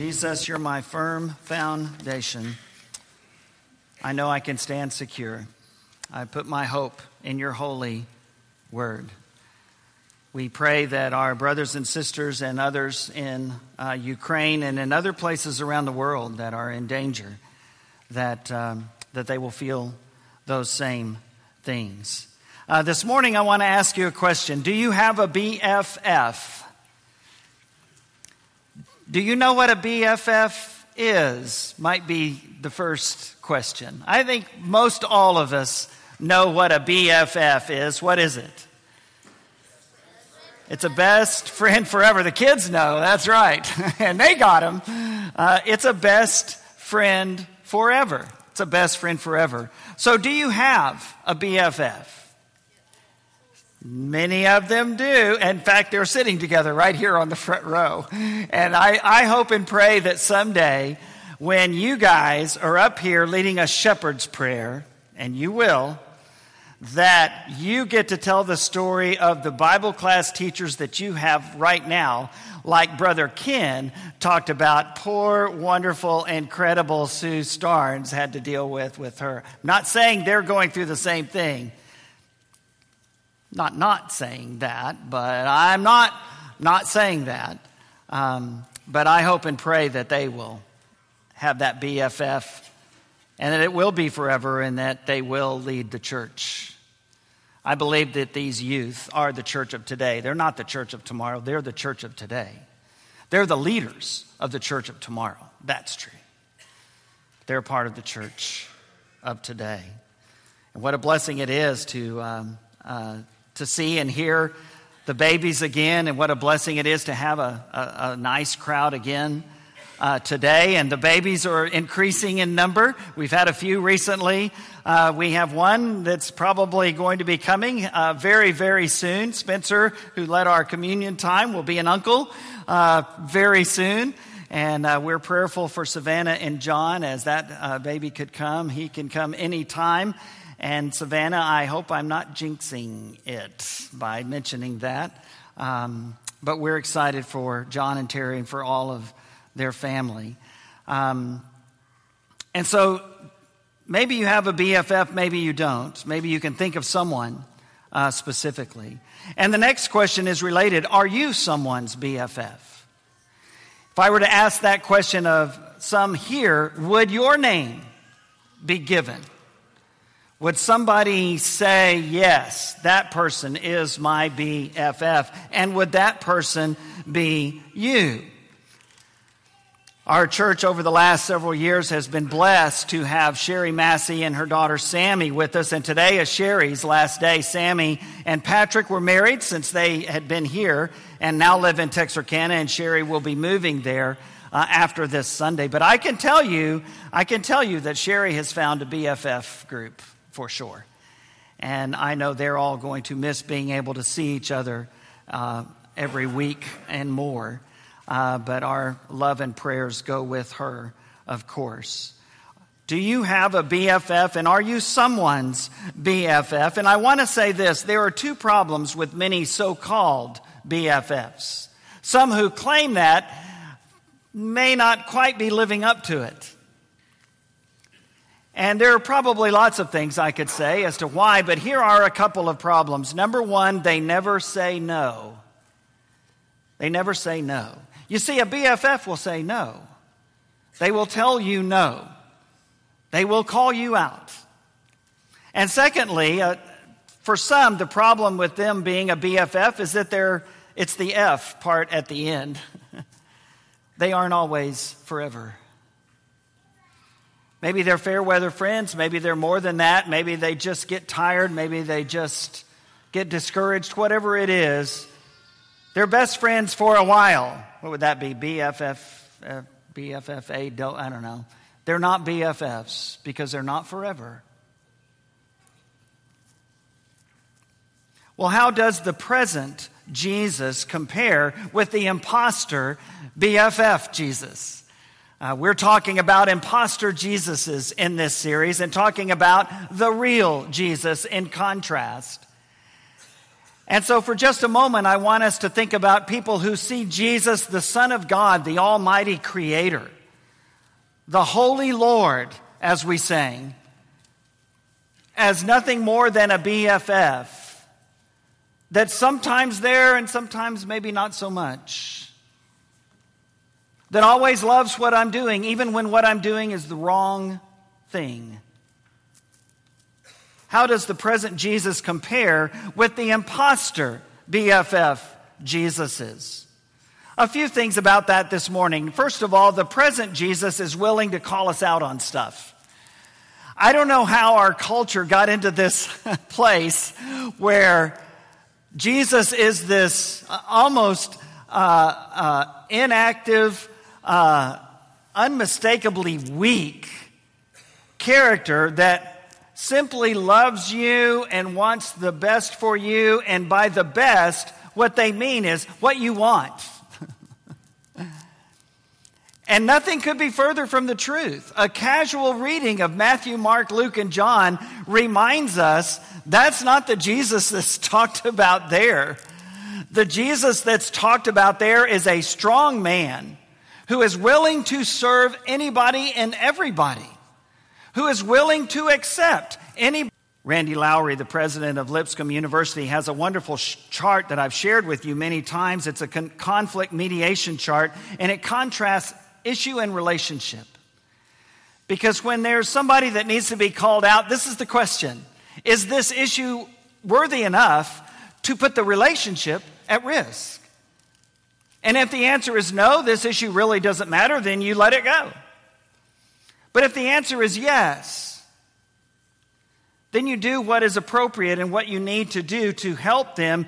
Jesus, you're my firm foundation. I know I can stand secure. I put my hope in your holy word. We pray that our brothers and sisters and others in uh, Ukraine and in other places around the world that are in danger, that, um, that they will feel those same things. Uh, this morning, I want to ask you a question Do you have a BFF? Do you know what a BFF is? Might be the first question. I think most all of us know what a BFF is. What is it? It's a best friend forever. The kids know, that's right. and they got him. Uh, it's a best friend forever. It's a best friend forever. So, do you have a BFF? Many of them do. In fact, they're sitting together right here on the front row. And I, I hope and pray that someday, when you guys are up here leading a shepherd's prayer, and you will, that you get to tell the story of the Bible class teachers that you have right now, like Brother Ken talked about poor, wonderful, incredible Sue Starnes had to deal with with her. Not saying they're going through the same thing, not not saying that, but I'm not not saying that. Um, but I hope and pray that they will have that BFF and that it will be forever and that they will lead the church. I believe that these youth are the church of today. They're not the church of tomorrow, they're the church of today. They're the leaders of the church of tomorrow. That's true. They're part of the church of today. And what a blessing it is to. Um, uh, to see and hear the babies again, and what a blessing it is to have a, a, a nice crowd again. Uh, today, and the babies are increasing in number. We've had a few recently. Uh, we have one that's probably going to be coming uh, very, very soon. Spencer, who led our communion time, will be an uncle uh, very soon. And uh, we're prayerful for Savannah and John as that uh, baby could come. He can come anytime. And Savannah, I hope I'm not jinxing it by mentioning that. Um, but we're excited for John and Terry and for all of their family. Um, and so maybe you have a BFF, maybe you don't. Maybe you can think of someone uh, specifically. And the next question is related Are you someone's BFF? If I were to ask that question of some here, would your name be given? Would somebody say, yes, that person is my BFF? And would that person be you? Our church over the last several years has been blessed to have Sherry Massey and her daughter Sammy with us. And today is Sherry's last day. Sammy and Patrick were married since they had been here and now live in Texarkana, and Sherry will be moving there uh, after this Sunday. But I can tell you, I can tell you that Sherry has found a BFF group for sure. And I know they're all going to miss being able to see each other uh, every week and more. Uh, but our love and prayers go with her, of course. Do you have a BFF and are you someone's BFF? And I want to say this there are two problems with many so called BFFs. Some who claim that may not quite be living up to it. And there are probably lots of things I could say as to why, but here are a couple of problems. Number one, they never say no. They never say no. You see, a BFF will say no. They will tell you no. They will call you out. And secondly, uh, for some, the problem with them being a BFF is that they're, it's the F part at the end. they aren't always forever. Maybe they're fair weather friends. Maybe they're more than that. Maybe they just get tired. Maybe they just get discouraged. Whatever it is, they're best friends for a while. What would that be? BFF, uh, BFFA? I don't know. They're not BFFs because they're not forever. Well, how does the present Jesus compare with the impostor BFF Jesus? Uh, we're talking about impostor Jesuses in this series and talking about the real Jesus in contrast. And so, for just a moment, I want us to think about people who see Jesus, the Son of God, the Almighty Creator, the Holy Lord, as we sang, as nothing more than a BFF that's sometimes there and sometimes maybe not so much. That always loves what I'm doing, even when what I'm doing is the wrong thing. How does the present Jesus compare with the impostor BFF Jesus? A few things about that this morning. First of all, the present Jesus is willing to call us out on stuff. I don't know how our culture got into this place where Jesus is this uh, almost uh, uh, inactive, uh, unmistakably weak character that simply loves you and wants the best for you, and by the best, what they mean is what you want. and nothing could be further from the truth. A casual reading of Matthew, Mark, Luke, and John reminds us that's not the Jesus that's talked about there. The Jesus that's talked about there is a strong man who is willing to serve anybody and everybody who is willing to accept any. Randy Lowry, the president of Lipscomb University, has a wonderful sh- chart that I've shared with you many times. It's a con- conflict mediation chart, and it contrasts issue and relationship. Because when there's somebody that needs to be called out, this is the question Is this issue worthy enough to put the relationship at risk? And if the answer is no, this issue really doesn't matter, then you let it go. But if the answer is yes, then you do what is appropriate and what you need to do to help them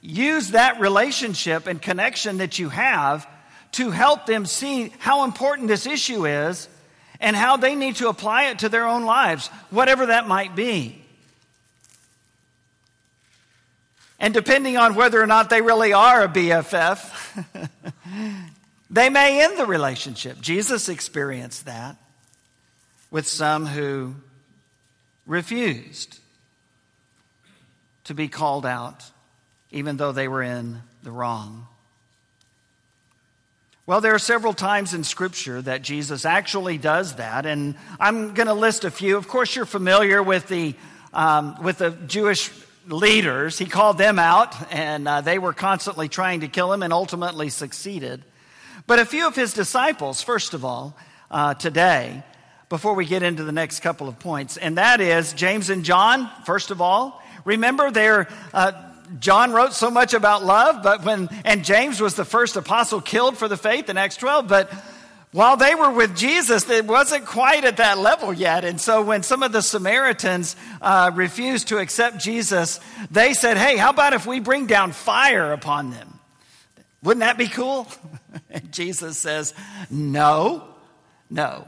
use that relationship and connection that you have to help them see how important this issue is and how they need to apply it to their own lives, whatever that might be. And depending on whether or not they really are a BFF, they may end the relationship. Jesus experienced that with some who refused to be called out, even though they were in the wrong. Well, there are several times in Scripture that Jesus actually does that, and I'm going to list a few. Of course, you're familiar with the um, with the Jewish leaders. He called them out, and uh, they were constantly trying to kill him, and ultimately succeeded. But a few of his disciples, first of all, uh, today, before we get into the next couple of points, and that is James and John, first of all. Remember, there, uh, John wrote so much about love, but when, and James was the first apostle killed for the faith in Acts 12, but while they were with Jesus, it wasn't quite at that level yet. And so when some of the Samaritans uh, refused to accept Jesus, they said, Hey, how about if we bring down fire upon them? Wouldn't that be cool? and Jesus says, No, no.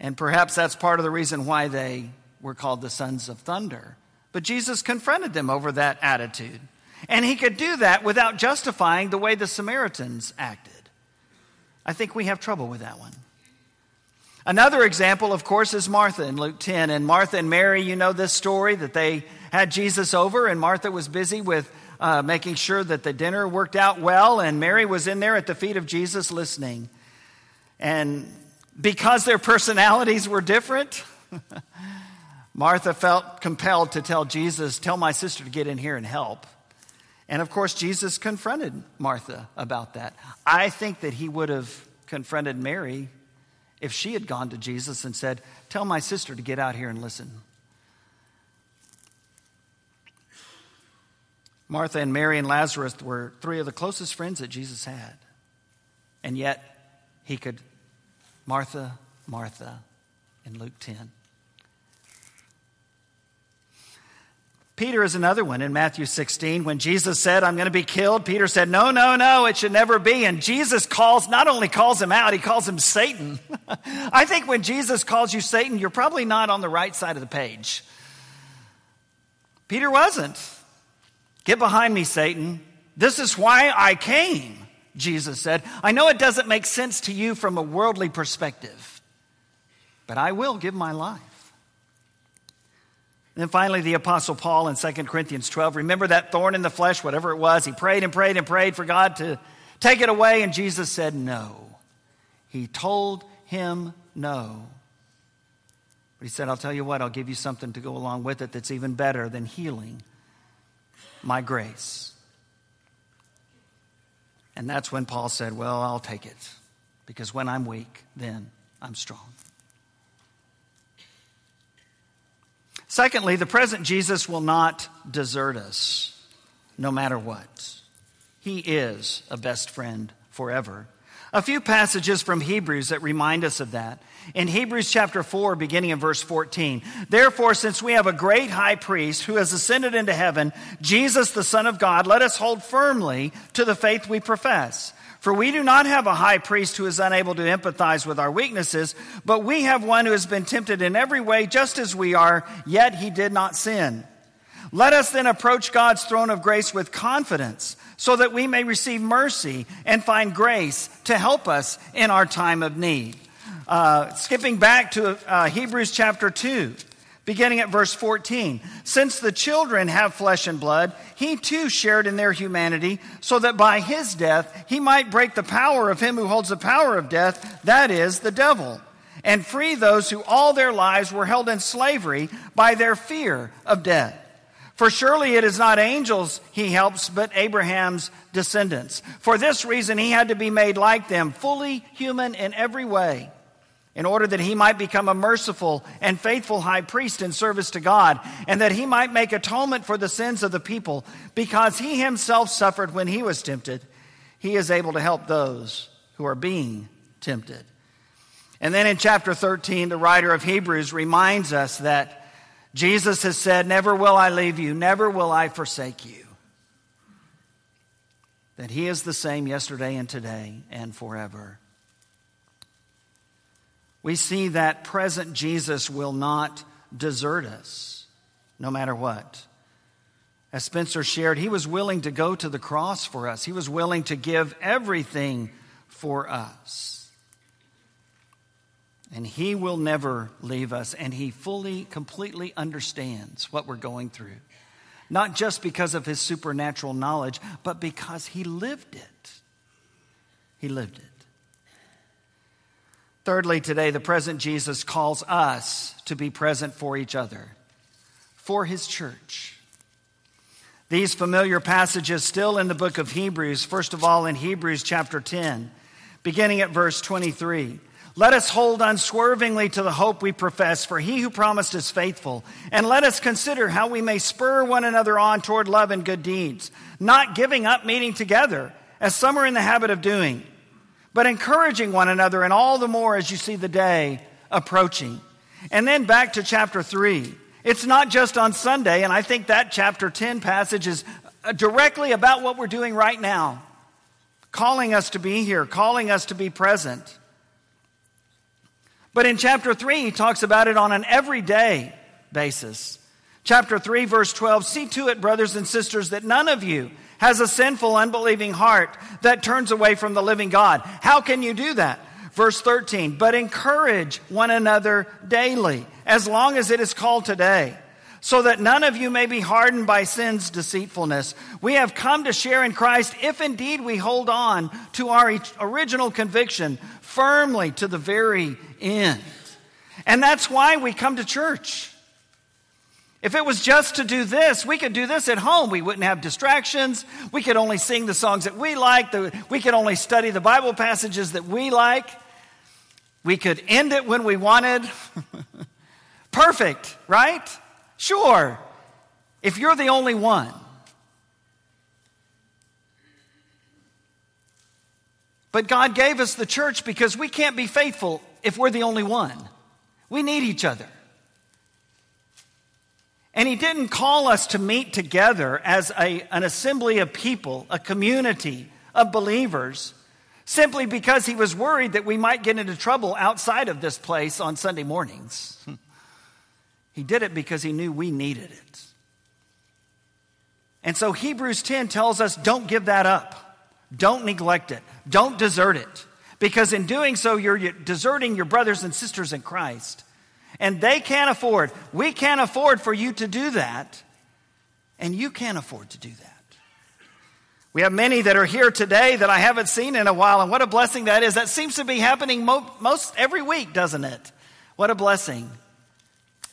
And perhaps that's part of the reason why they were called the sons of thunder. But Jesus confronted them over that attitude. And he could do that without justifying the way the Samaritans acted. I think we have trouble with that one. Another example, of course, is Martha in Luke 10. And Martha and Mary, you know this story that they had Jesus over, and Martha was busy with uh, making sure that the dinner worked out well, and Mary was in there at the feet of Jesus listening. And because their personalities were different, Martha felt compelled to tell Jesus, Tell my sister to get in here and help. And of course, Jesus confronted Martha about that. I think that he would have confronted Mary if she had gone to Jesus and said, Tell my sister to get out here and listen. Martha and Mary and Lazarus were three of the closest friends that Jesus had. And yet, he could Martha, Martha in Luke 10. Peter is another one in Matthew 16. When Jesus said, I'm going to be killed, Peter said, No, no, no, it should never be. And Jesus calls, not only calls him out, he calls him Satan. I think when Jesus calls you Satan, you're probably not on the right side of the page. Peter wasn't. Get behind me, Satan. This is why I came. Jesus said. I know it doesn't make sense to you from a worldly perspective, but I will give my life. And then finally, the Apostle Paul in 2 Corinthians 12. Remember that thorn in the flesh, whatever it was? He prayed and prayed and prayed for God to take it away, and Jesus said no. He told him no. But he said, I'll tell you what, I'll give you something to go along with it that's even better than healing my grace. And that's when Paul said, Well, I'll take it, because when I'm weak, then I'm strong. Secondly, the present Jesus will not desert us no matter what. He is a best friend forever. A few passages from Hebrews that remind us of that. In Hebrews chapter 4, beginning in verse 14, therefore, since we have a great high priest who has ascended into heaven, Jesus, the Son of God, let us hold firmly to the faith we profess. For we do not have a high priest who is unable to empathize with our weaknesses, but we have one who has been tempted in every way just as we are, yet he did not sin. Let us then approach God's throne of grace with confidence so that we may receive mercy and find grace to help us in our time of need. Uh, skipping back to uh, Hebrews chapter 2 beginning at verse 14. Since the children have flesh and blood, he too shared in their humanity, so that by his death he might break the power of him who holds the power of death, that is, the devil, and free those who all their lives were held in slavery by their fear of death. For surely it is not angels he helps, but Abraham's descendants. For this reason he had to be made like them, fully human in every way in order that he might become a merciful and faithful high priest in service to God, and that he might make atonement for the sins of the people, because he himself suffered when he was tempted. He is able to help those who are being tempted. And then in chapter 13, the writer of Hebrews reminds us that Jesus has said, Never will I leave you, never will I forsake you. That he is the same yesterday and today and forever we see that present Jesus will not desert us, no matter what. As Spencer shared, he was willing to go to the cross for us, he was willing to give everything for us. And he will never leave us, and he fully, completely understands what we're going through. Not just because of his supernatural knowledge, but because he lived it. He lived it. Thirdly, today, the present Jesus calls us to be present for each other, for his church. These familiar passages still in the book of Hebrews, first of all in Hebrews chapter 10, beginning at verse 23. Let us hold unswervingly to the hope we profess, for he who promised is faithful. And let us consider how we may spur one another on toward love and good deeds, not giving up meeting together, as some are in the habit of doing but encouraging one another, and all the more as you see the day approaching. And then back to chapter 3. It's not just on Sunday, and I think that chapter 10 passage is uh, directly about what we're doing right now, calling us to be here, calling us to be present. But in chapter 3, he talks about it on an everyday basis. Chapter 3, verse 12 See to it, brothers and sisters, that none of you has a sinful, unbelieving heart that turns away from the living God. How can you do that? Verse 13, but encourage one another daily, as long as it is called today, so that none of you may be hardened by sin's deceitfulness. We have come to share in Christ if indeed we hold on to our original conviction firmly to the very end. And that's why we come to church. If it was just to do this, we could do this at home. We wouldn't have distractions. We could only sing the songs that we like. We could only study the Bible passages that we like. We could end it when we wanted. Perfect, right? Sure. If you're the only one. But God gave us the church because we can't be faithful if we're the only one. We need each other. And he didn't call us to meet together as a, an assembly of people, a community of believers, simply because he was worried that we might get into trouble outside of this place on Sunday mornings. he did it because he knew we needed it. And so Hebrews 10 tells us don't give that up. Don't neglect it. Don't desert it. Because in doing so, you're deserting your brothers and sisters in Christ. And they can't afford, we can't afford for you to do that. And you can't afford to do that. We have many that are here today that I haven't seen in a while, and what a blessing that is. That seems to be happening mo- most every week, doesn't it? What a blessing.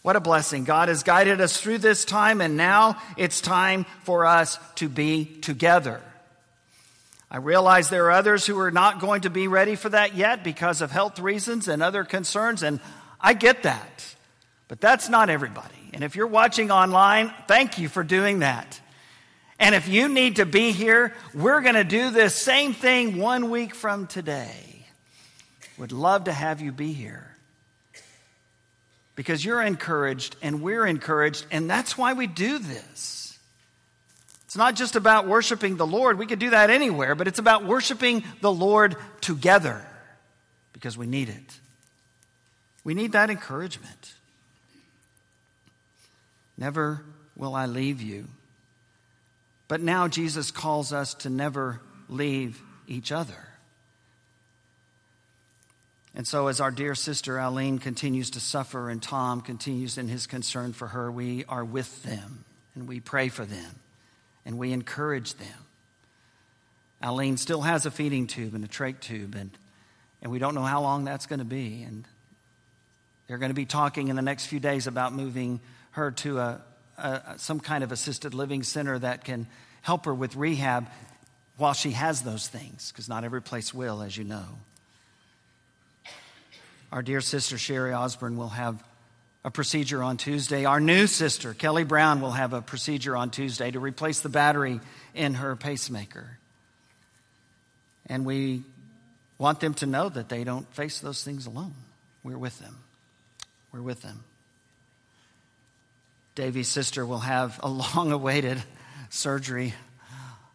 What a blessing. God has guided us through this time, and now it's time for us to be together. I realize there are others who are not going to be ready for that yet because of health reasons and other concerns, and I get that. But that's not everybody. And if you're watching online, thank you for doing that. And if you need to be here, we're going to do this same thing one week from today. Would love to have you be here because you're encouraged and we're encouraged, and that's why we do this. It's not just about worshiping the Lord, we could do that anywhere, but it's about worshiping the Lord together because we need it. We need that encouragement. Never will I leave you. But now Jesus calls us to never leave each other. And so, as our dear sister Aline continues to suffer and Tom continues in his concern for her, we are with them and we pray for them and we encourage them. Aline still has a feeding tube and a trach tube, and, and we don't know how long that's going to be. And they're going to be talking in the next few days about moving her to a, a, some kind of assisted living center that can help her with rehab while she has those things, because not every place will, as you know. Our dear sister Sherry Osborne will have a procedure on Tuesday. Our new sister, Kelly Brown, will have a procedure on Tuesday to replace the battery in her pacemaker. And we want them to know that they don't face those things alone. We're with them. We're with them. Davy's sister will have a long awaited surgery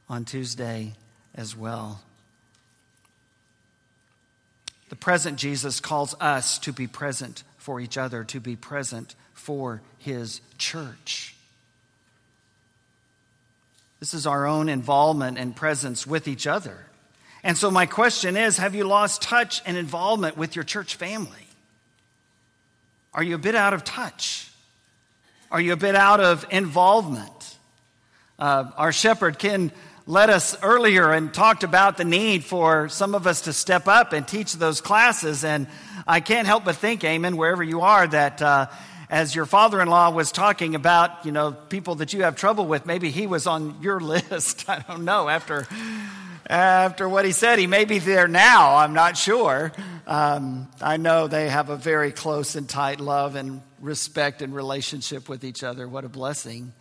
on Tuesday as well. The present Jesus calls us to be present for each other, to be present for his church. This is our own involvement and presence with each other. And so, my question is have you lost touch and involvement with your church family? Are you a bit out of touch? Are you a bit out of involvement? Uh, our shepherd, Ken led us earlier and talked about the need for some of us to step up and teach those classes. And I can't help but think, Amen, wherever you are, that uh, as your father in law was talking about, you know, people that you have trouble with, maybe he was on your list. I don't know. After, after what he said, he may be there now. I'm not sure. Um, I know they have a very close and tight love and respect and relationship with each other. What a blessing.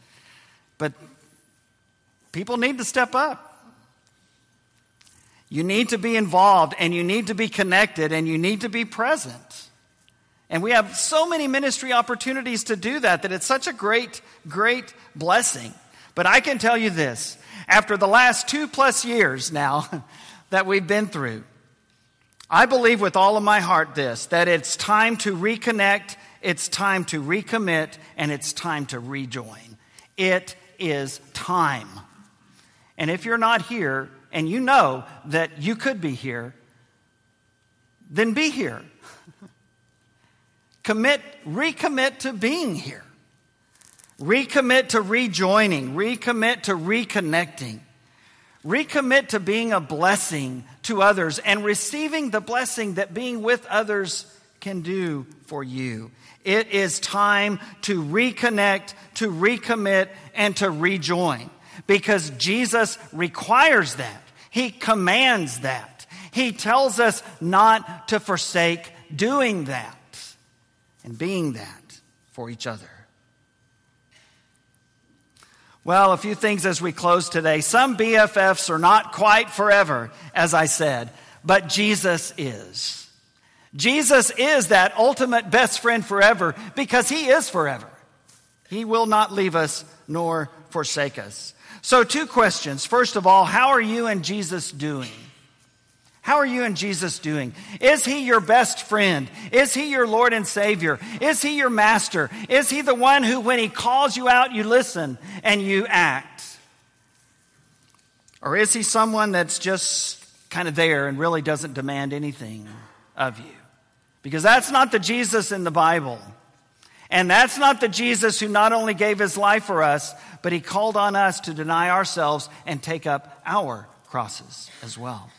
But People need to step up. You need to be involved and you need to be connected and you need to be present. And we have so many ministry opportunities to do that that it's such a great, great blessing. But I can tell you this after the last two plus years now that we've been through, I believe with all of my heart this that it's time to reconnect, it's time to recommit, and it's time to rejoin. It is time. And if you're not here and you know that you could be here, then be here. Commit, recommit to being here. Recommit to rejoining. Recommit to reconnecting. Recommit to being a blessing to others and receiving the blessing that being with others can do for you. It is time to reconnect, to recommit, and to rejoin because Jesus requires that. He commands that. He tells us not to forsake doing that and being that for each other. Well, a few things as we close today. Some BFFs are not quite forever, as I said, but Jesus is. Jesus is that ultimate best friend forever because he is forever. He will not leave us nor forsake us. So, two questions. First of all, how are you and Jesus doing? How are you and Jesus doing? Is he your best friend? Is he your Lord and Savior? Is he your master? Is he the one who, when he calls you out, you listen and you act? Or is he someone that's just kind of there and really doesn't demand anything of you? Because that's not the Jesus in the Bible. And that's not the Jesus who not only gave his life for us, but he called on us to deny ourselves and take up our crosses as well.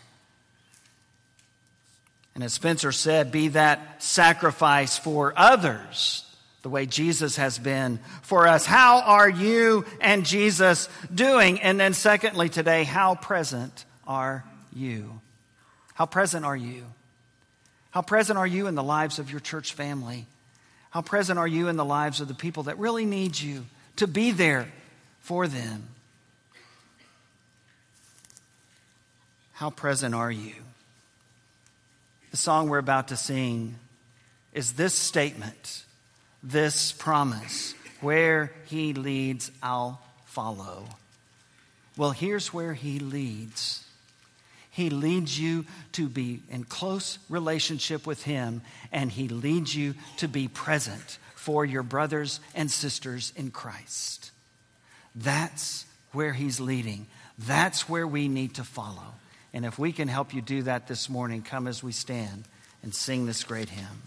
And as Spencer said, be that sacrifice for others the way Jesus has been for us. How are you and Jesus doing? And then, secondly, today, how present are you? How present are you? How present are you in the lives of your church family? How present are you in the lives of the people that really need you to be there for them? How present are you? The song we're about to sing is this statement, this promise where he leads, I'll follow. Well, here's where he leads. He leads you to be in close relationship with him, and he leads you to be present for your brothers and sisters in Christ. That's where he's leading. That's where we need to follow. And if we can help you do that this morning, come as we stand and sing this great hymn.